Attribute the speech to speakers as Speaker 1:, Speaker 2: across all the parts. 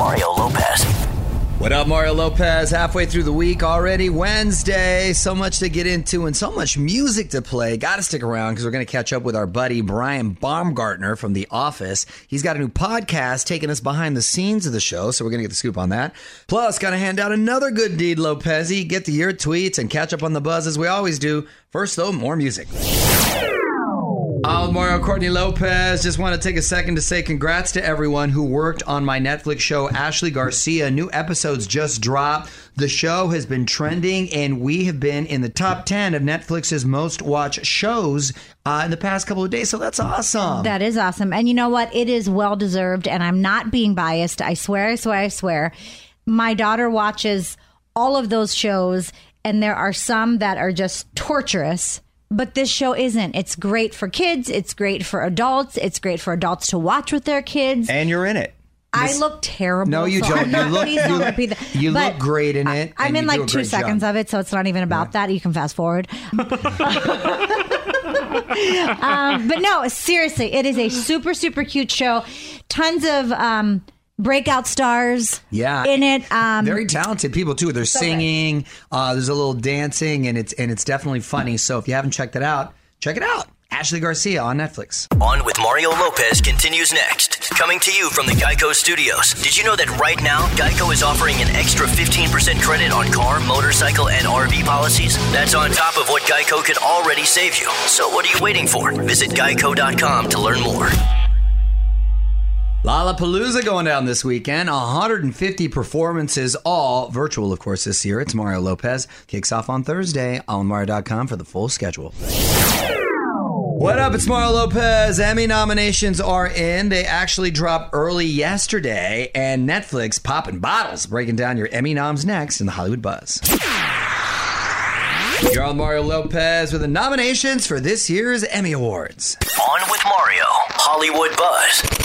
Speaker 1: Mario Lopez.
Speaker 2: What up, Mario Lopez? Halfway through the week already, Wednesday. So much to get into and so much music to play. Got to stick around because we're going to catch up with our buddy Brian Baumgartner from The Office. He's got a new podcast taking us behind the scenes of the show, so we're going to get the scoop on that. Plus, got to hand out another good deed, Lopez. Get to your tweets and catch up on the buzz as we always do. First, though, more music. I'm Mario Courtney Lopez. Just want to take a second to say congrats to everyone who worked on my Netflix show, Ashley Garcia. New episodes just dropped. The show has been trending, and we have been in the top 10 of Netflix's most watched shows uh, in the past couple of days. So that's awesome.
Speaker 3: That is awesome. And you know what? It is well deserved, and I'm not being biased. I swear, I swear, I swear. My daughter watches all of those shows, and there are some that are just torturous. But this show isn't. It's great for kids. It's great for adults. It's great for adults to watch with their kids.
Speaker 4: And you're in it.
Speaker 3: I look terrible.
Speaker 2: No, you
Speaker 3: so
Speaker 2: don't. You look, you,
Speaker 3: that.
Speaker 2: you look great in it.
Speaker 3: I'm in like two seconds
Speaker 2: job.
Speaker 3: of it, so it's not even about that. You can fast forward. um, but no, seriously, it is a super, super cute show. Tons of um, breakout stars
Speaker 2: Yeah,
Speaker 3: in it. Um,
Speaker 2: Very talented people too. They're
Speaker 3: so
Speaker 2: singing. Uh, there's a little dancing, and it's and it's definitely funny. So if you haven't checked it out, check it out. Ashley Garcia on Netflix.
Speaker 1: On with Mario Lopez continues next. Coming to you from the Geico Studios. Did you know that right now, Geico is offering an extra 15% credit on car, motorcycle, and RV policies? That's on top of what Geico could already save you. So what are you waiting for? Visit geico.com to learn more.
Speaker 2: Lollapalooza going down this weekend. 150 performances, all virtual, of course, this year. It's Mario Lopez. Kicks off on Thursday. On Mario.com for the full schedule. What up? It's Mario Lopez. Emmy nominations are in. They actually dropped early yesterday, and Netflix popping bottles, breaking down your Emmy noms next in the Hollywood Buzz. You're on Mario Lopez with the nominations for this year's Emmy Awards.
Speaker 1: On with Mario, Hollywood Buzz.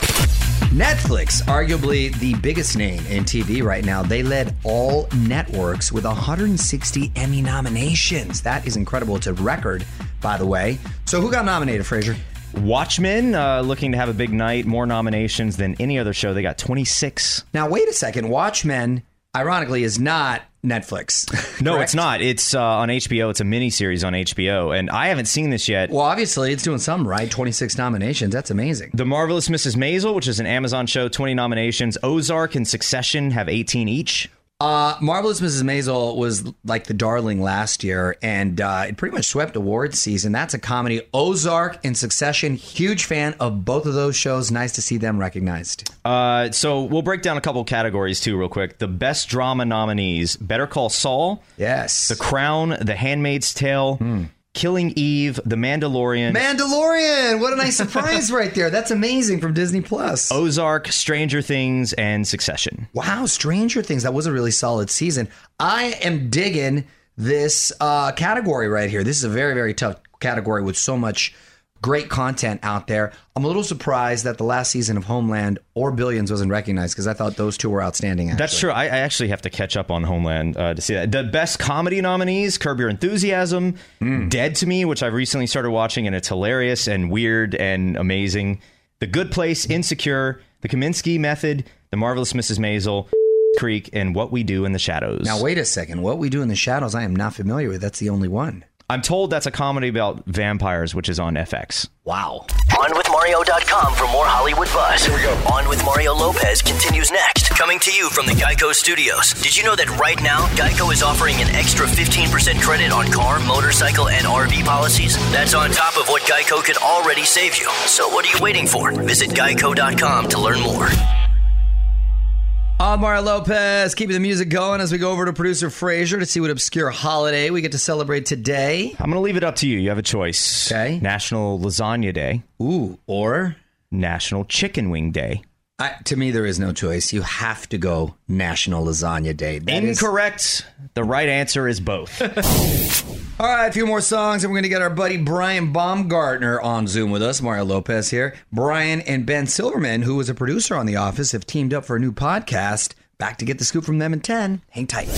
Speaker 2: Netflix, arguably the biggest name in TV right now, they led all networks with 160 Emmy nominations. That is incredible. It's a record, by the way. So, who got nominated, Fraser?
Speaker 4: Watchmen uh, looking to have a big night, more nominations than any other show. They got 26.
Speaker 2: Now, wait a second. Watchmen, ironically, is not Netflix.
Speaker 4: No,
Speaker 2: correct?
Speaker 4: it's not. It's uh, on HBO. It's a miniseries on HBO, and I haven't seen this yet.
Speaker 2: Well, obviously, it's doing something right. 26 nominations. That's amazing.
Speaker 4: The Marvelous Mrs. Maisel, which is an Amazon show, 20 nominations. Ozark and Succession have 18 each.
Speaker 2: Uh, Marvelous Mrs. Maisel was like the darling last year, and uh, it pretty much swept awards season. That's a comedy. Ozark and Succession. Huge fan of both of those shows. Nice to see them recognized.
Speaker 4: Uh, so we'll break down a couple categories too, real quick. The best drama nominees: Better Call Saul,
Speaker 2: Yes.
Speaker 4: The Crown, The Handmaid's Tale, Killing Eve, The Mandalorian,
Speaker 2: Mandalorian. What a nice surprise right there. That's amazing from Disney Plus.
Speaker 4: Ozark, Stranger Things, and Succession.
Speaker 2: Wow, Stranger Things. That was a really solid season. I am digging this uh, category right here. This is a very, very tough category with so much great content out there. I'm a little surprised that the last season of Homeland or Billions wasn't recognized because I thought those two were outstanding. Actually.
Speaker 4: That's true. I, I actually have to catch up on Homeland uh, to see that. The best comedy nominees: Curb Your Enthusiasm, Dead to Me, which I've recently started watching, and it's hilarious and weird and amazing. The Good Place, Insecure, The Kominsky Method, The Marvelous Mrs. Maisel, Creek, and What We Do in the Shadows.
Speaker 2: Now, wait a second. What We Do in the shadows, I am not familiar with. That's the only one.
Speaker 4: I'm told that's a comedy about vampires, which is on FX.
Speaker 2: Wow.
Speaker 1: OnWithMario.com for more Hollywood buzz. Here we go. On with Mario Lopez continues next. Coming to you from the Geico Studios. Did you know that right now, Geico is offering an extra 15% credit on car, motorcycle, and RV policies? That's on top of what Geico could already save you. So what are you waiting for? Visit Geico.com to learn more.
Speaker 2: I'm Lopez, keeping the music going as we go over to producer Fraser to see what obscure holiday we get to celebrate today.
Speaker 4: I'm going to leave it up to you. You have a choice.
Speaker 2: Okay.
Speaker 4: National Lasagna Day,
Speaker 2: Ooh, or
Speaker 4: National Chicken Wing Day.
Speaker 2: I, to me, there is no choice. You have to go National Lasagna Day. That is-
Speaker 4: Incorrect. The right answer is both.
Speaker 2: All right, a few more songs, and we're going to get our buddy Brian Baumgartner on Zoom with us. Mario Lopez here. Brian and Ben Silverman, who was a producer on The Office, have teamed up for a new podcast. Back to get the scoop from them in 10. Hang tight.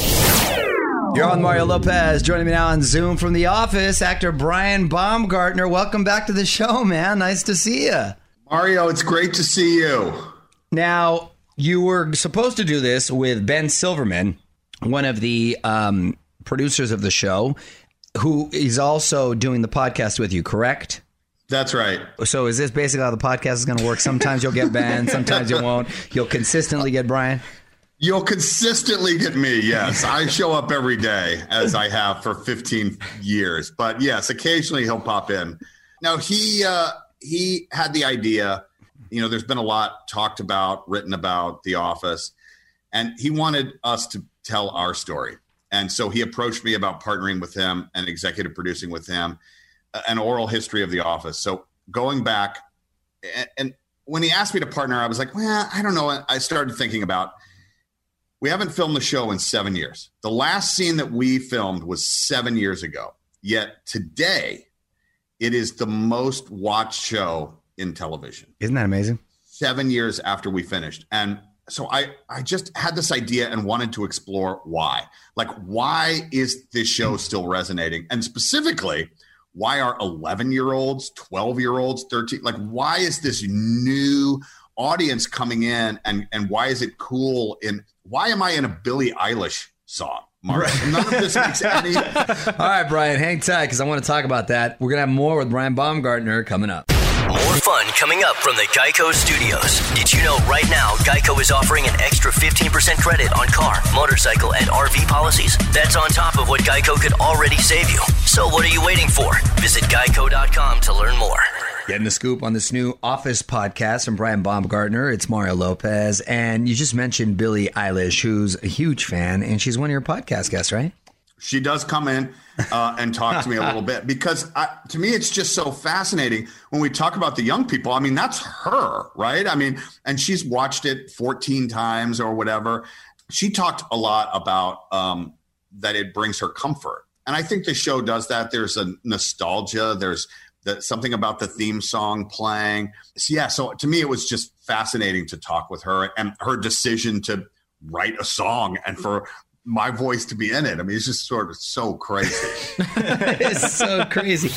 Speaker 2: You're on Mario Lopez. Joining me now on Zoom from The Office, actor Brian Baumgartner. Welcome back to the show, man. Nice to see you.
Speaker 5: Mario, it's great to see you.
Speaker 2: Now, you were supposed to do this with Ben Silverman, one of the um, producers of the show, who is also doing the podcast with you, correct?
Speaker 5: That's right.
Speaker 2: So, is this basically how the podcast is going to work? Sometimes you'll get Ben, sometimes you won't. You'll consistently get Brian.
Speaker 5: You'll consistently get me. Yes, I show up every day as I have for 15 years. But yes, occasionally he'll pop in. Now he uh, he had the idea. You know, there's been a lot talked about, written about The Office, and he wanted us to tell our story. And so he approached me about partnering with him and executive producing with him uh, an oral history of The Office. So going back, and, and when he asked me to partner, I was like, well, I don't know. I started thinking about we haven't filmed the show in seven years. The last scene that we filmed was seven years ago. Yet today, it is the most watched show in television.
Speaker 2: Isn't that amazing?
Speaker 5: Seven years after we finished, and so I I just had this idea and wanted to explore why. Like, why is this show hmm. still resonating? And specifically, why are 11 year olds, 12 year olds, 13? Like, why is this new audience coming in and and why is it cool in why am I in a Billie Eilish song? Mark? None of this makes any.
Speaker 2: All right, Brian, hang tight because I want to talk about that. We're going to have more with Brian Baumgartner coming up.
Speaker 1: More fun coming up from the Geico Studios. Did you know right now Geico is offering an extra 15% credit on car, motorcycle, and RV policies? That's on top of what Geico could already save you. So what are you waiting for? Visit geico.com to learn more.
Speaker 2: Getting the scoop on this new Office podcast from Brian Baumgartner. It's Mario Lopez. And you just mentioned Billie Eilish, who's a huge fan, and she's one of your podcast guests, right?
Speaker 5: She does come in uh, and talk to me a little bit because I, to me, it's just so fascinating when we talk about the young people. I mean, that's her, right? I mean, and she's watched it 14 times or whatever. She talked a lot about um, that it brings her comfort. And I think the show does that. There's a nostalgia, there's the, something about the theme song playing. So, yeah, so to me, it was just fascinating to talk with her and her decision to write a song and for my voice to be in it. I mean, it's just sort of so crazy.
Speaker 2: it's so crazy.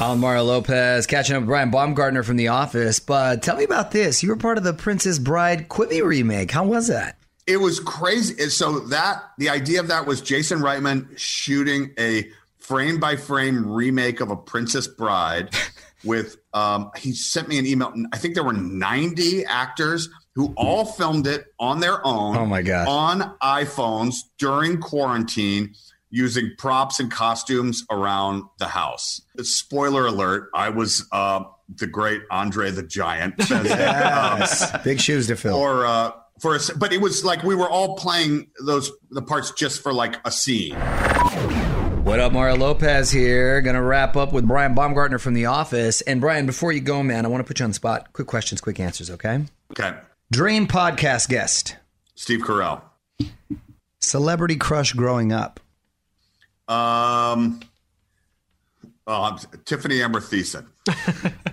Speaker 2: I'm Mario Lopez, catching up with Brian Baumgartner from The Office. But tell me about this. You were part of the Princess Bride Quibi remake. How was that?
Speaker 5: It was crazy. So that the idea of that was Jason Reitman shooting a frame by frame remake of a Princess Bride with um, he sent me an email. I think there were 90 actors who all filmed it on their own.
Speaker 2: Oh my God.
Speaker 5: On iPhones during quarantine using props and costumes around the house. Spoiler alert, I was uh, the great Andre the Giant.
Speaker 2: Yes. Big shoes to fill.
Speaker 5: or uh, for a, but it was like we were all playing those the parts just for like a scene.
Speaker 2: What up, Mario Lopez here. Gonna wrap up with Brian Baumgartner from The Office. And Brian, before you go, man, I want to put you on the spot. Quick questions, quick answers, okay?
Speaker 5: Okay,
Speaker 2: Dream podcast guest.
Speaker 5: Steve Carell.
Speaker 2: Celebrity crush growing up.
Speaker 5: Um, uh, Tiffani Amber Thiessen.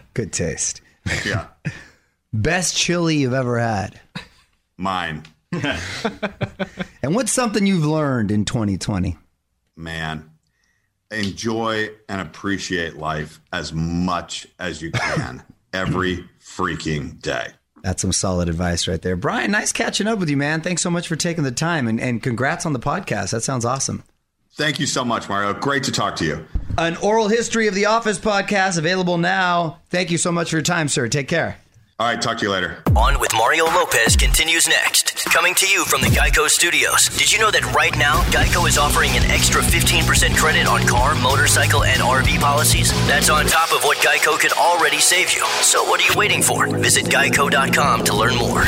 Speaker 2: Good taste.
Speaker 5: Yeah,
Speaker 2: Best chili you've ever had.
Speaker 5: mine.
Speaker 2: And what's something you've learned in 2020?
Speaker 5: Man, enjoy and appreciate life as much as you can every freaking day.
Speaker 2: That's some solid advice right there. Brian, nice catching up with you, man. Thanks so much for taking the time and, and congrats on the podcast. That sounds awesome.
Speaker 5: Thank you so much, Mario. Great to talk to you.
Speaker 2: An oral history of the Office podcast available now. Thank you so much for your time, sir. Take care.
Speaker 5: All right, talk to you later.
Speaker 1: On with Mario Lopez continues next. Coming to you from the Geico Studios. Did you know that right now, Geico is offering an extra 15% credit on car, motorcycle, and RV policies? That's on top of what Geico could already save you. So what are you waiting for? Visit geico.com to learn more.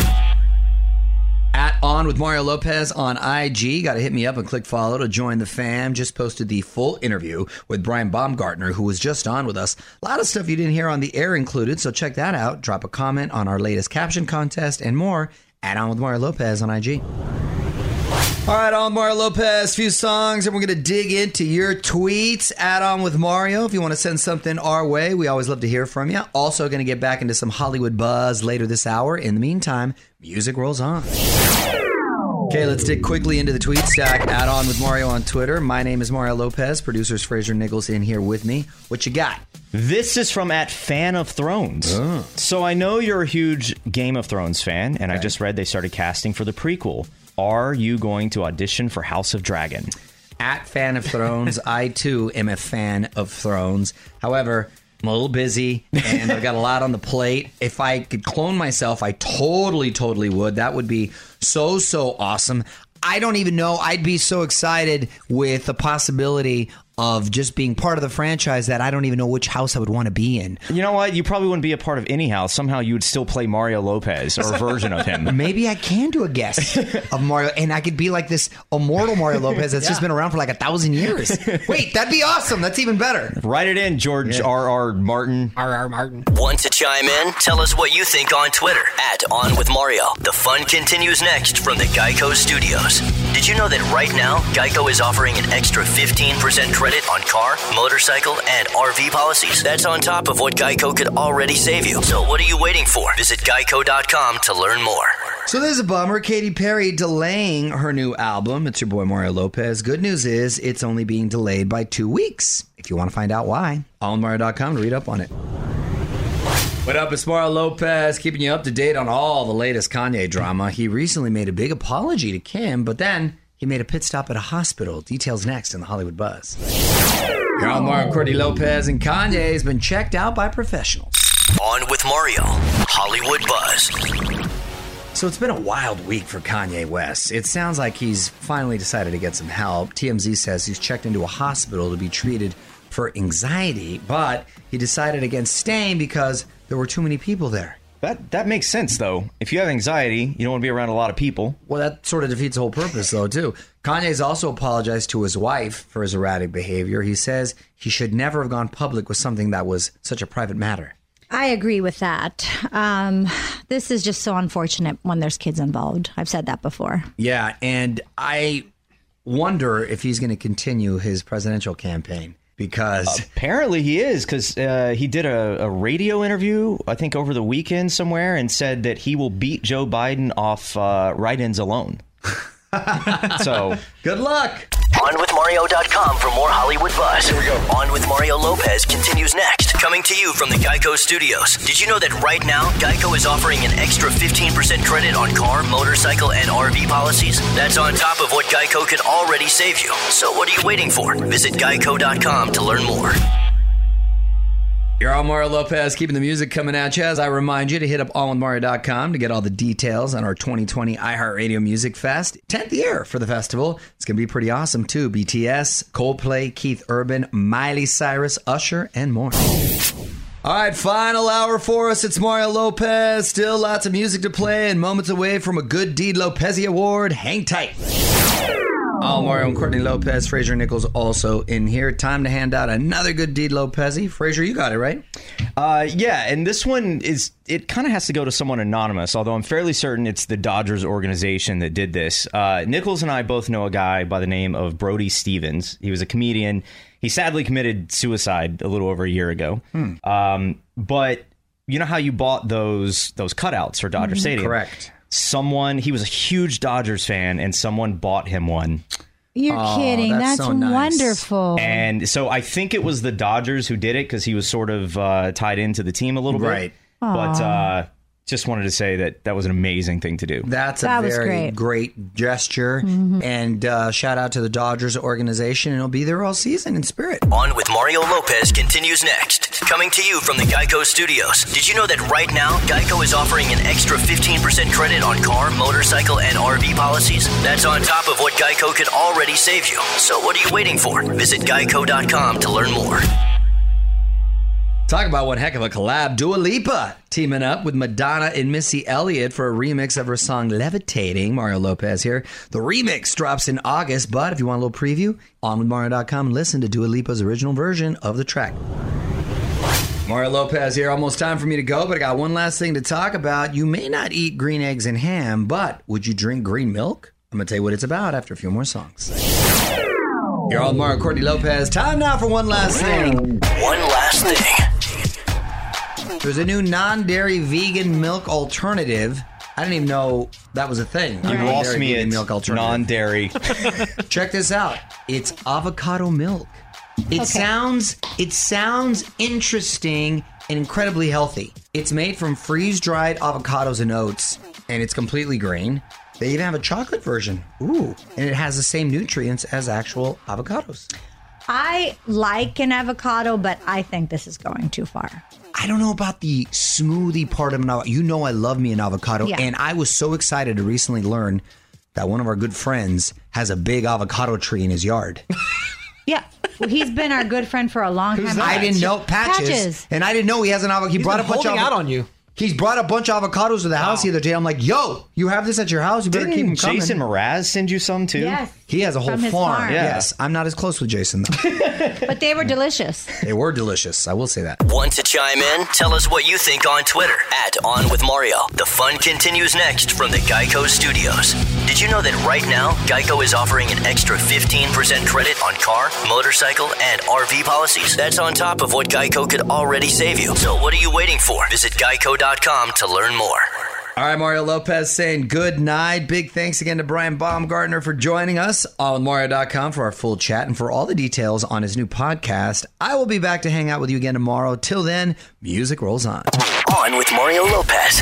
Speaker 2: On with Mario Lopez on IG. Got to hit me up and click follow to join the fam. Just posted the full interview with Brian Baumgartner, who was just on with us. A lot of stuff you didn't hear on the air included, so check that out. Drop a comment on our latest caption contest and more. Add On with Mario Lopez on IG. All right, Mario Lopez, few songs, and we're going to dig into your tweets. Add on with Mario if you want to send something our way. We always love to hear from you. Also, going to get back into some Hollywood buzz later this hour. In the meantime, music rolls on. Okay, let's dig quickly into the tweet stack. Add on with Mario on Twitter. My name is Mario Lopez. Producers Fraser Nichols in here with me. What you got?
Speaker 4: This is from at Fan of Thrones. Oh. So I know you're a huge Game of Thrones fan, and I just read they started casting for the prequel. Are you going to audition for House of Dragon?
Speaker 2: At Fan of Thrones, I too am a fan of Thrones. However, I'm a little busy and I've got a lot on the plate. If I could clone myself, I totally, totally would. That would be so, so awesome. I don't even know. I'd be so excited with the possibility of just being part of the franchise that I don't even know which house I would want to be in.
Speaker 4: You know what? You probably wouldn't be a part of any house. Somehow you would still play Mario Lopez or a version of him.
Speaker 2: Maybe I can do a guest of Mario, and I could be like this immortal Mario Lopez that's just been around for like a thousand years. Wait, that'd be awesome. That's even better.
Speaker 4: Write it in, George R. R. Martin.
Speaker 6: R.R. Martin.
Speaker 1: Want to chime in? Tell us what you think on Twitter at On With Mario. The fun continues next from the Geico Studios. Did you know that right now, Geico is offering an extra 15% credit on car, motorcycle, and RV policies? That's on top of what Geico could already save you. So what are you waiting for? Visit geico.com to learn more.
Speaker 2: So there's a bummer. Katy Perry delaying her new album. It's your boy Mario Lopez. Good news is it's only being delayed by two weeks. If you want to find out why, allmario.com to read up on it. What up, it's Mario Lopez, keeping you up to date on all the latest Kanye drama. He recently made a big apology to Kim, but then he made a pit stop at a hospital. Details next in the Hollywood Buzz. You're on Mario Courtney Lopez, and Kanye has been checked out by professionals.
Speaker 1: On with Mario, Hollywood Buzz.
Speaker 2: So it's been a wild week for Kanye West. It sounds like he's finally decided to get some help. TMZ says he's checked into a hospital to be treated for anxiety, but he decided against staying because there were too many people there.
Speaker 4: That that makes sense though. If you have anxiety, you don't want to be around a lot of people.
Speaker 2: Well, that sort of defeats the whole purpose, though, too. Kanye's also apologized to his wife for his erratic behavior. He says he should never have gone public with something that was such a private matter.
Speaker 3: I agree with that. Um, this is just so unfortunate when there's kids involved. I've said that before.
Speaker 2: Yeah, and I wonder if he's going to continue his presidential campaign because
Speaker 4: Apparently he is because uh, he did a, a radio interview, I think over the weekend somewhere, and said that he will beat Joe Biden off uh, write-ins alone. so
Speaker 2: good luck.
Speaker 1: OnWithMario.com for more Hollywood buzz. Here we go. On with Mario Lopez continues next. Coming to you from the Geico Studios. Did you know that right now, Geico is offering an extra 15% credit on car, motorcycle, and RV policies? That's on top of what Geico could already save you. So what are you waiting for? Visit Geico.com to learn more.
Speaker 2: You're all Mario Lopez, keeping the music coming at you. As I remind you to hit up allwithmario.com to get all the details on our 2020 iHeartRadio Music Fest. 10th year for the festival. It's going to be pretty awesome, too. BTS, Coldplay, Keith Urban, Miley Cyrus, Usher, and more. All right, final hour for us. It's Mario Lopez. Still lots of music to play and moments away from a Good Deed Lopez Award. Hang tight. All Mario and Courtney Lopez, Fraser Nichols also in here. Time to hand out another good deed, Lopez. Fraser, you got it right.
Speaker 4: Uh, yeah, and this one is it kind of has to go to someone anonymous, although I'm fairly certain it's the Dodgers organization that did this. Uh, Nichols and I both know a guy by the name of Brody Stevens. He was a comedian. He sadly committed suicide a little over a year ago.
Speaker 2: Hmm.
Speaker 4: Um, but you know how you bought those those cutouts for Dodger Stadium?
Speaker 2: Correct.
Speaker 4: Someone he was a huge Dodgers fan, and someone bought him one.
Speaker 3: You're
Speaker 2: Oh,
Speaker 3: kidding.
Speaker 2: that's
Speaker 3: That's,
Speaker 2: so nice.
Speaker 3: wonderful.
Speaker 4: And so I think it was the Dodgers who did it because he was sort of uh, tied into the team a little bit.
Speaker 2: Right.
Speaker 4: But uh, just wanted to say that that was an amazing thing to do.
Speaker 2: That's a
Speaker 3: That
Speaker 2: very
Speaker 3: great.
Speaker 2: great gesture. And uh, shout out to the Dodgers organization. And it'll be there all season in spirit.
Speaker 1: On with Mario Lopez continues next. Coming to you from the Geico Studios. Did you know that right now, Geico is offering an extra 15% credit on car, motorcycle, and RV policies? That's on top of what Geico could already save you. So what are you waiting for? Visit geico.com to learn more.
Speaker 2: Talk about one heck of a collab. Dua Lipa teaming up with Madonna and Missy Elliott for a remix of her song Levitating. Mario Lopez here. The remix drops in August, but if you want a little preview, onwithmario.com and listen to Dua Lipa's original version of the track. Mario Lopez here. Almost time for me to go, but I got one last thing to talk about. You may not eat green eggs and ham, but would you drink green milk? I'm going to tell you what it's about after a few more songs. You're all Mario Courtney Lopez. Time now for one last thing.
Speaker 1: One last thing.
Speaker 2: There's a new non-dairy vegan milk alternative. I didn't even know that was a thing.
Speaker 4: You
Speaker 2: Non-dairy
Speaker 4: lost me
Speaker 2: vegan
Speaker 4: at
Speaker 2: milk alternative.
Speaker 4: non-dairy.
Speaker 2: Check this out. It's avocado milk. It sounds it sounds interesting and incredibly healthy. It's made from freeze-dried avocados and oats, and it's completely green. They even have a chocolate version. Ooh, and it has the same nutrients as actual avocados.
Speaker 3: I like an avocado, but I think this is going too far.
Speaker 2: I don't know about the smoothie part of an avocado. You know, I love me an avocado,
Speaker 3: Yeah.
Speaker 2: and I was so excited to recently learn that one of our good friends has a big avocado tree in his yard.
Speaker 3: Yeah. Well, he's been our good friend for a long time.
Speaker 2: I didn't know patches,
Speaker 3: Patches.
Speaker 2: and I didn't know he has an avocado. He
Speaker 6: He's
Speaker 2: brought a bunch
Speaker 6: holding
Speaker 2: of
Speaker 6: out on you.
Speaker 2: He's brought a bunch of avocados to the house the other day. I'm like, "Yo, you have this at your house? You better keep them
Speaker 4: Didn't
Speaker 2: coming."
Speaker 4: Jason Mraz send you some too?
Speaker 3: Yes.
Speaker 2: he has a whole
Speaker 3: From his
Speaker 2: farm.
Speaker 3: farm.
Speaker 4: Yeah.
Speaker 2: Yes, I'm not as close with Jason though.
Speaker 3: But they were delicious.
Speaker 2: they were delicious. I will say that.
Speaker 1: Want to chime in? Tell us what you think on Twitter at On With Mario. The fun continues next from the Geico Studios. Did you know that right now, Geico is offering an extra 15% credit on car, motorcycle, and RV policies? That's on top of what Geico could already save you. So what are you waiting for? Visit geico.com to learn more.
Speaker 2: All right, Mario Lopez saying good night. Big thanks again to Brian Baumgartner for joining us on Mario.com for our full chat and for all the details on his new podcast. I will be back to hang out with you again tomorrow. Till then, music rolls on.
Speaker 1: On with Mario Lopez.